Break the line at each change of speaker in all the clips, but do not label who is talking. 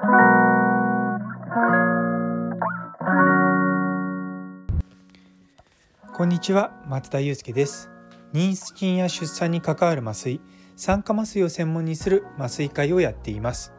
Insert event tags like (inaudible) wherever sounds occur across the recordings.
こんにちは松田祐介です。妊娠や出産に関わる麻酔酸化麻酔を専門にする麻酔会をやっています。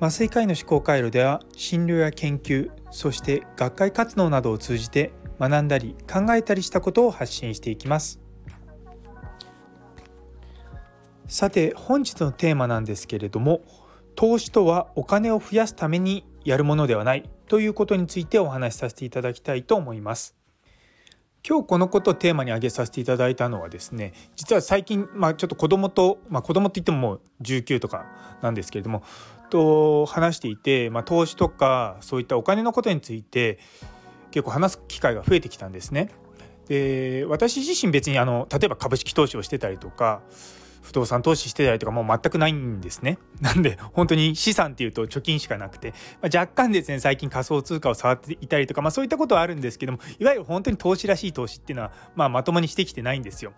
麻酔科医の思考回路では診療や研究そして学会活動などを通じて学んだり考えたりしたことを発信していきます。さて本日のテーマなんですけれども投資とはお金を増やすためにやるものではないということについてお話しさせていただきたいと思います今日このことをテーマに挙げさせていただいたのはですね実は最近、まあ、ちょっと子供と、まあ、子供って言ってももう19とかなんですけれどもと話していて、まあ、投資とかそういったお金のことについて結構話す機会が増えてきたんですね。で私自身別にあの例えば株式投資をしてたりとか不動産投資してたりとかもう全くないんですね。(laughs) なんで本当に資産っていうと貯金しかなくて、まあ、若干ですね最近仮想通貨を触っていたりとか、まあ、そういったことはあるんですけどもいわゆる本当に投資らしい投資っていうのは、まあ、まともにしてきてないんですよ。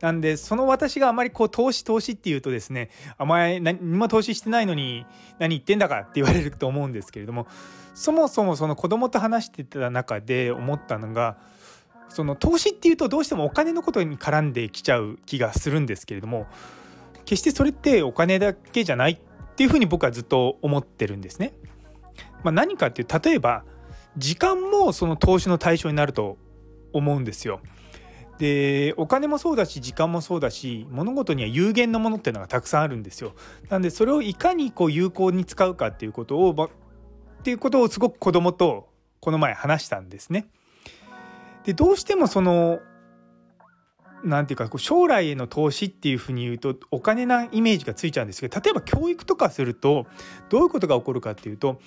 なんでその私があまりこう投資投資っていうとですねあまり何も投資してないのに何言ってんだかって言われると思うんですけれどもそもそもその子供と話してた中で思ったのがその投資っていうとどうしてもお金のことに絡んできちゃう気がするんですけれども決してそれってお金だけじゃないっていうふうに僕はずっと思ってるんですね。まあ、何かっていう例えば時間もその投資の対象になると思うんですよ。でお金もそうだし時間もそうだし物事には有限のものっていうのがたくさんあるんですよ。なんでそれをいかにこう有効に使うかっていうことを、っていうことをすごく子供とこの前話したんですね。でどうしてもそのなんていうか将来への投資っていうふうに言うとお金なイメージがついちゃうんですけど例えば教育とかするとどういうことが起こるかっていうと、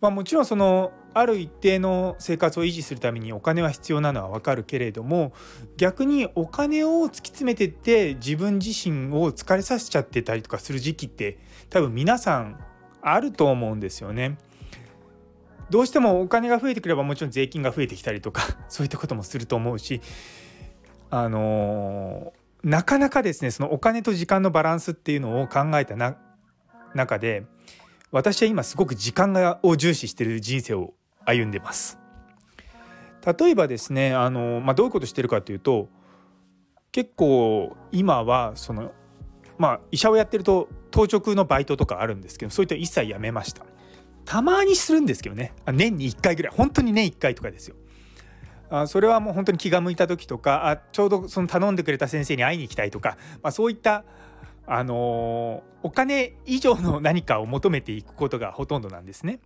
まあ、もちろんそのある一定の生活を維持するためにお金は必要なのは分かるけれども逆にお金を突き詰めてって自分自身を疲れさせちゃってたりとかする時期って多分皆さんあると思うんですよね。どうしてもお金が増えてくればもちろん税金が増えてきたりとか (laughs) そういったこともすると思うしあのなかなかですねそのお金と時間のバランスっていうのを考えたな中で私は今すごく時間がを重視してる人生を歩んでます。例えばですねあの、まあ、どういうことしてるかというと結構今はそのまあ医者をやってると当直のバイトとかあるんですけどそういった一切やめました。たまにするんですけどね年に1回ぐらい本当に年1回とかですよ。あそれはもう本当に気が向いた時とかあちょうどその頼んでくれた先生に会いに行きたいとか、まあ、そういったあのー、お金以上の何かを求めていくことがほとんどなんですね。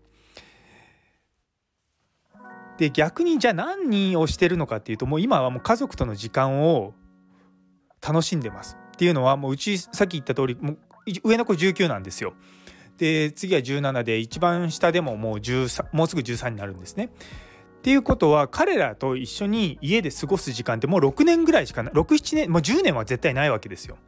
で逆にじゃあ何をしてるのかっていうともう今はもう家族との時間を楽しんでますっていうのはもううちさっき言った通りもう上の子19なんですよ。で次は17で一番下でももう13もうすぐ13になるんですね。っていうことは彼らと一緒に家で過ごす時間ってもう6年ぐらいしかない67年もう10年は絶対ないわけですよ。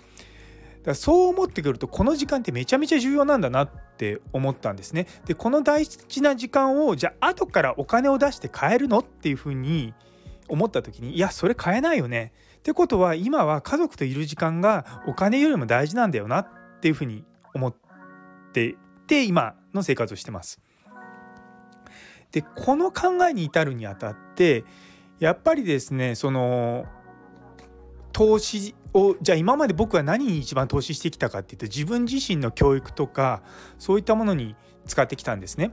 だからそう思ってくるとこの時間ってめちゃめちゃ重要なんだなって思ったんですね。でこの大事な時間をじゃあ後からお金を出して買えるのっていうふうに思った時にいやそれ買えないよね。ってことは今は家族といる時間がお金よりも大事なんだよなっていうふうに思っててて今の生活をしてます。でこの考えに至るにあたってやっぱりですねその投資をじゃあ今まで僕は何に一番投資してきたかっていうと自分自身の教育とかそういったものに使ってきたんですね。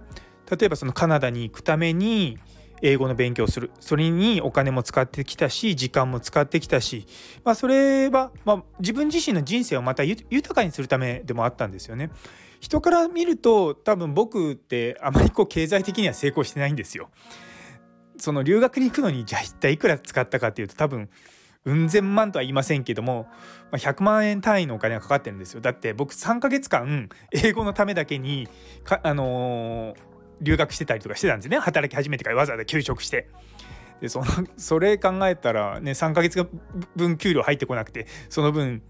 例えばそのカナダに行くために英語の勉強をするそれにお金も使ってきたし時間も使ってきたし、まあ、それは、まあ、自分自身の人生をまた豊かにするためでもあったんですよね。人から見ると多分僕ってあまりこう経済的には成功してないんですよ。その留学に行くのにじゃあ一体いくら使ったかっていうと多分うん千万とは言いませんけども、ま、100万円単位のお金がかかってるんですよだって僕3ヶ月間英語のためだけにか、あのー、留学してたりとかしてたんですね働き始めてからわざわざ休職して。でそのそれ考えたらね3ヶ月分給料入ってこなくてその分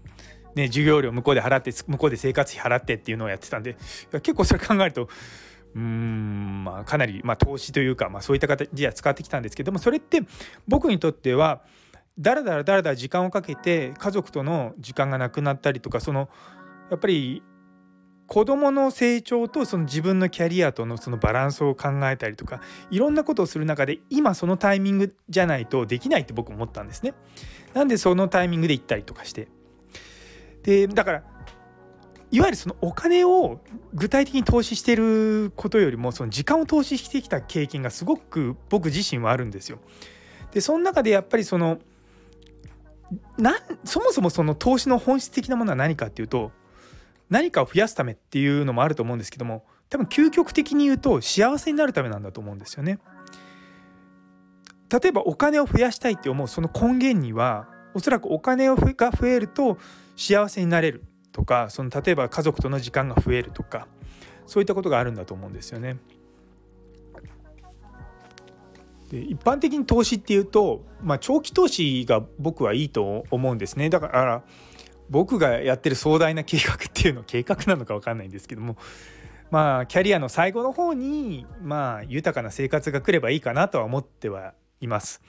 ね、授業料向こうで払って向こうで生活費払ってっていうのをやってたんで結構それ考えるとうん、まあ、かなり、まあ、投資というか、まあ、そういった形では使ってきたんですけどもそれって僕にとってはだらだらだらだら時間をかけて家族との時間がなくなったりとかそのやっぱり子どもの成長とその自分のキャリアとのそのバランスを考えたりとかいろんなことをする中で今そのタイミングじゃないとできないって僕思ったんですね。なんでそのタイミングで行ったりとかしてでだからいわゆるそのお金を具体的に投資してることよりもその時間を投資してきた経験がすごく僕自身はあるんですよ。でその中でやっぱりそのなんそもそもその投資の本質的なものは何かっていうと何かを増やすためっていうのもあると思うんですけども多分究極的に言うと幸せになるためなんだと思うんですよね。例えばお金を増やしたいって思うその根源にはおそらくお金が増えると幸せになれるとかその例えば家族との時間が増えるとかそういったことがあるんだと思うんですよね。で一般的に投資っていうと、まあ、長期投資が僕はいいと思うんですねだから僕がやってる壮大な計画っていうの計画なのか分かんないんですけどもまあキャリアの最後の方にまあ豊かな生活が来ればいいかなとは思ってはいます。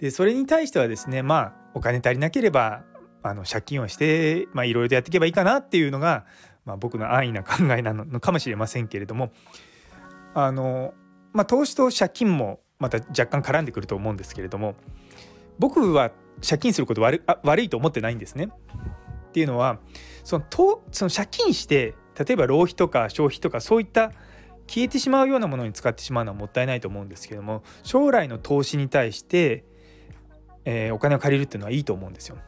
でそれに対してはですねまあお金足りなければあの借金をしていろいろとやっていけばいいかなっていうのが、まあ、僕の安易な考えなのかもしれませんけれどもあの、まあ、投資と借金もまた若干絡んでくると思うんですけれども僕は借金すること悪悪いと思ってないんですね。っていうのはそのとその借金して例えば浪費とか消費とかそういった消えてしまうようなものに使ってしまうのはもったいないと思うんですけども将来の投資に対して、えー、お金を借りるっていうのはいいと思うんですよ。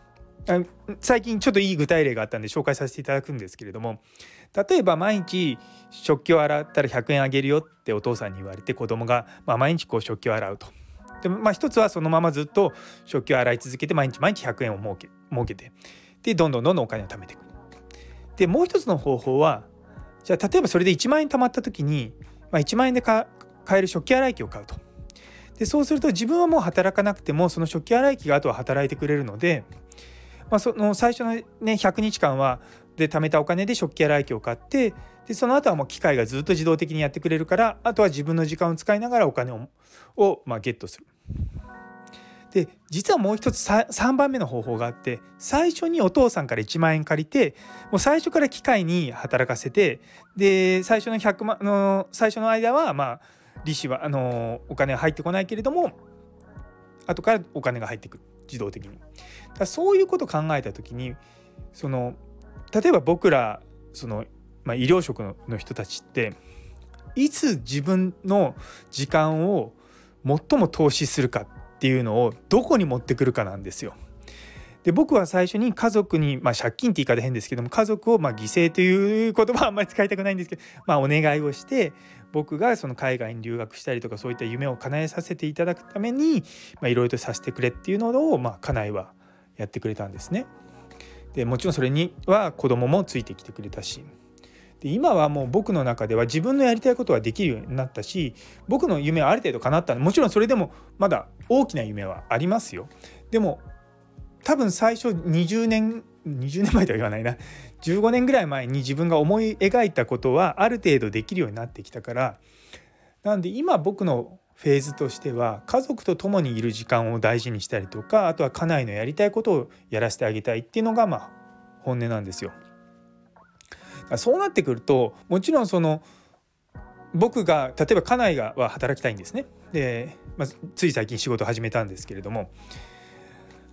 最近ちょっといい具体例があったんで紹介させていただくんですけれども例えば毎日食器を洗ったら100円あげるよってお父さんに言われて子供がまが毎日こう食器を洗うと。でまあ一つはそのままずっと食器を洗い続けて毎日毎日100円を儲け儲けてでどんどんどんどんお金を貯めていく。でもう一つの方法はじゃあ例えばそれで1万円貯まった時に、まあ、1万円で買える食器洗い機を買うと。でそうすると自分はもう働かなくてもその食器洗い機があとは働いてくれるので、まあ、その最初の、ね、100日間はで貯めたお金で食器洗い機を買ってでその後はもう機械がずっと自動的にやってくれるからあとは自分の時間を使いながらお金をを、まあ、ゲットする。で実はもう一つ 3, 番目の方法があって最初にお父さんから1万円借りてもう最初から機械に働かせてで最初の100万の最初の間はまあ利子はあのお金は入ってこないけれども後からお金が入ってくる自動的に。だそういうことを考えた時にその例えば僕らその、まあ、医療職の人たちっていつ自分の時間を最も投資するかっていうのをどこに持ってくるかなんですよ。で僕は最初に家族に、まあ、借金って言い方変ですけども家族をま犠牲という言葉はあんまり使いたくないんですけど、まあ、お願いをして僕がその海外に留学したりとかそういった夢を叶えさせていただくためにいろいろとさせてくれっていうのを、まあ、家内はやってくれたんですね。でもちろんそれには子供もついてきてくれたし。で今はもう僕の中では自分のやりたいことはできるようになったし僕の夢はある程度叶った。もちろんそれでもまだ大きな夢はありますよ。でも多分最初20年20年前とは言わないな15年ぐらい前に自分が思い描いたことはある程度できるようになってきたからなんで今僕のフェーズとしては家族と共にいる時間を大事にしたりとかあとは家内のやりたいことをやらせてあげたいっていうのがまあ本音なんですよ。そうなってくるともちろんその僕が例えば家内がは働きたいんですね。で、まあ、つい最近仕事始めたんですけれども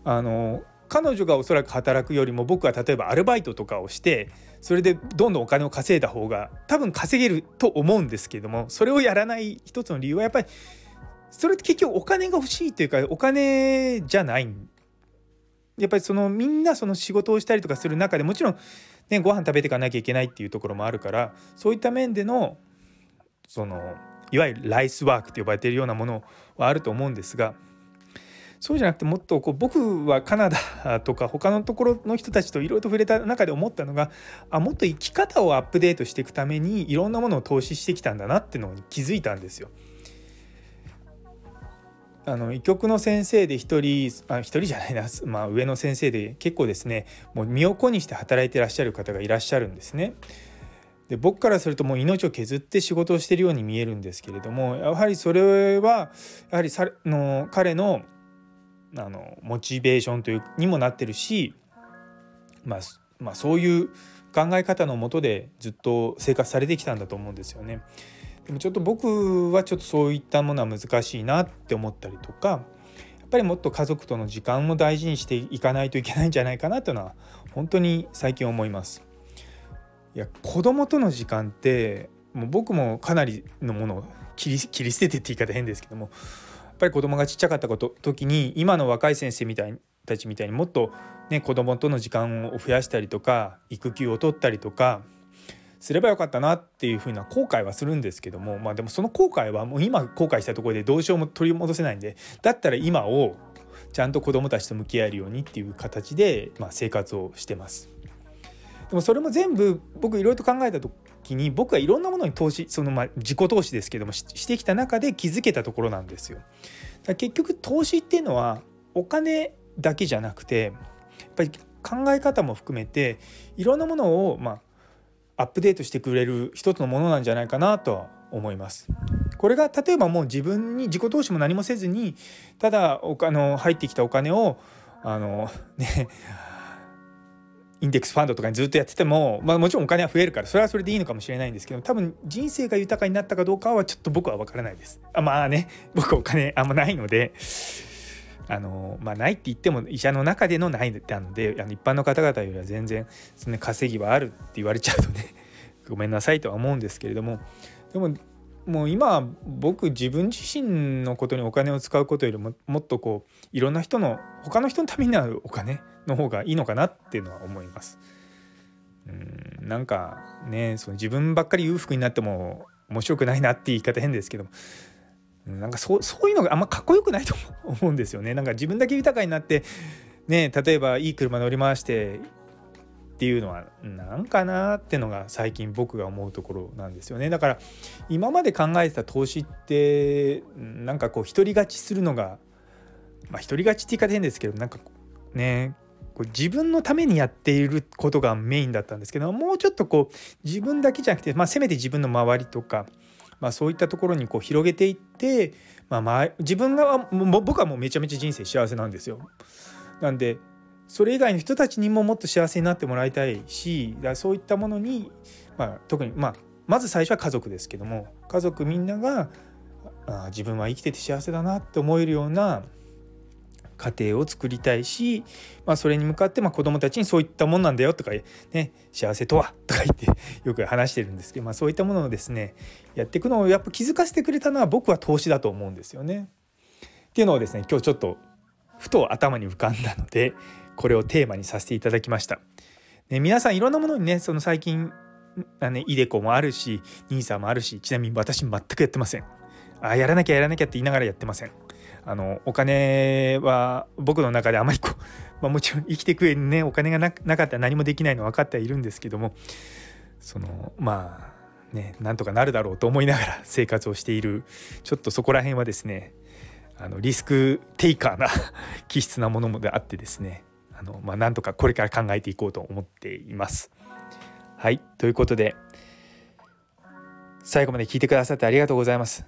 あの彼女がおそらく働くよりも僕は例えばアルバイトとかをしてそれでどんどんお金を稼いだ方が多分稼げると思うんですけどもそれをやらない一つの理由はやっぱりそれって結局お金が欲しいというかお金じゃない。やっぱりそのみんなその仕事をしたりとかする中でもちろんね、ご飯食べていかなきゃいけないっていうところもあるからそういった面でのそのいわゆるライスワークと呼ばれているようなものはあると思うんですがそうじゃなくてもっとこう僕はカナダとか他のところの人たちといろいろと触れた中で思ったのがあもっと生き方をアップデートしていくためにいろんなものを投資してきたんだなっていうのに気づいたんですよ。あの医局の先生で一人あ一人じゃないな、(laughs) まあ、上の先生で結構ですねもう身を粉にして働いてらっしゃる方がいらっしゃるんですね。で僕からするともう命を削って仕事をしてるように見えるんですけれどもやはりそれはやはりさの彼のあのモチベーションというにもなってるし、まあ、まあそういう考え方のもとでずっと生活されてきたんだと思うんですよね。でもちょっと僕はちょっとそういったものは難しいなって思ったりとかやっぱりもっと家族との時間も大事にしていかないといけないんじゃないかなというのは本当に最近思います。いや子供との時間ってもう僕もかなりのものを切り切り捨ててって言い方変ですけどもぱり子供がちっちゃかったこと時に今の若い先生みたいたちみたいにもっとね子供との時間を増やしたりとか育休を取ったりとかすればよかったなっていうふうな後悔はするんですけどもまあでもその後悔はもう今後悔したところでどうしようも取り戻せないんでだったら今をちゃんと子どもたちと向き合えるようにっていう形で、まあ、生活をしてます。でもそれも全部僕いろいろと考えた時に僕はいろんなものに投資そのま自己投資ですけどもしてきた中で気づけたところなんですよ。だ結局投資っていうのはお金だけじゃなくてやっぱり考え方も含めていろんなものをまアップデートしてくれる一つのものなんじゃないかなとは思います。これが例えばもう自分に自己投資も何もせずにただお金入ってきたお金をあのねインデックスファンドとかにずっとやってても、まあ、もちろんお金は増えるからそれはそれでいいのかもしれないんですけど多分人生が豊かになったかどうかはちょっと僕は分からないです。あまあね僕お金あんまないのであのまあ、ないって言っても医者の中でのないなのであの一般の方々よりは全然その稼ぎはあるって言われちゃうとねごめんなさいとは思うんですけれどもでももう今僕自分自身のことにお金を使うことよりももっとこういろんな人の他の人のためになるお金の方がいいのかなっていうのは思います。うんなんかねその自分ばっかり裕福になっても面白くないなって言い方変ですけどなんかそうそういうのがあんまかっこよくないと思うんですよね。なんか自分だけ豊かになってね例えばいい車乗り回してっていうのは何かなってのが最近僕が思うところなんですよね。だから今まで考えてた投資ってなんかこう独り勝ちするのがまあ独り勝ちって言い方変ですけどなんかねこう自分のためにやっていることがメインだったんですけどもうちょっとこう自分だけじゃなくて、まあ、せめて自分の周りとかまあ、そういったところにこう広げていって、まあ、まあ自分が僕はもうめちゃめちゃ人生幸せなんですよ。なんでそれ以外の人たちにももっと幸せになってもらいたいしだそういったものに、まあ、特に、まあ、まず最初は家族ですけども家族みんながあ自分は生きてて幸せだなって思えるような家庭を作りたいし、まあ、それに向かってまあ子どもたちにそういったもんなんだよとか、ね、幸せとはとか言って (laughs) よく話してるんですけど、まあ、そういったものをですねやっていくのをやっぱ気づかせてくれたのは僕は投資だと思うんですよね。っていうのをですね今日ちょっとふと頭に浮かんだのでこれをテーマにさせていただきました。ね、皆さんいろんなものにねその最近あね、イデコもあるし NISA もあるしちなみに私全くやってません。あやらなきゃやらなきゃって言いながらやってません。あのお金は僕の中であまりこう、(laughs) まあ、もちろん生きていく上にねお金がなかったら何もできないの分かってはいるんですけどもそのまあねなんとかなるだろうと思いながら生活をしているちょっとそこら辺はですねあのリスクテイカーな (laughs) 気質なものもであってですねあの、まあ、なんとかこれから考えていこうと思っています。はいということで最後まで聞いてくださってありがとうございます。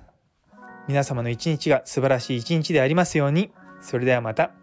皆様の一日が素晴らしい一日でありますように。それではまた。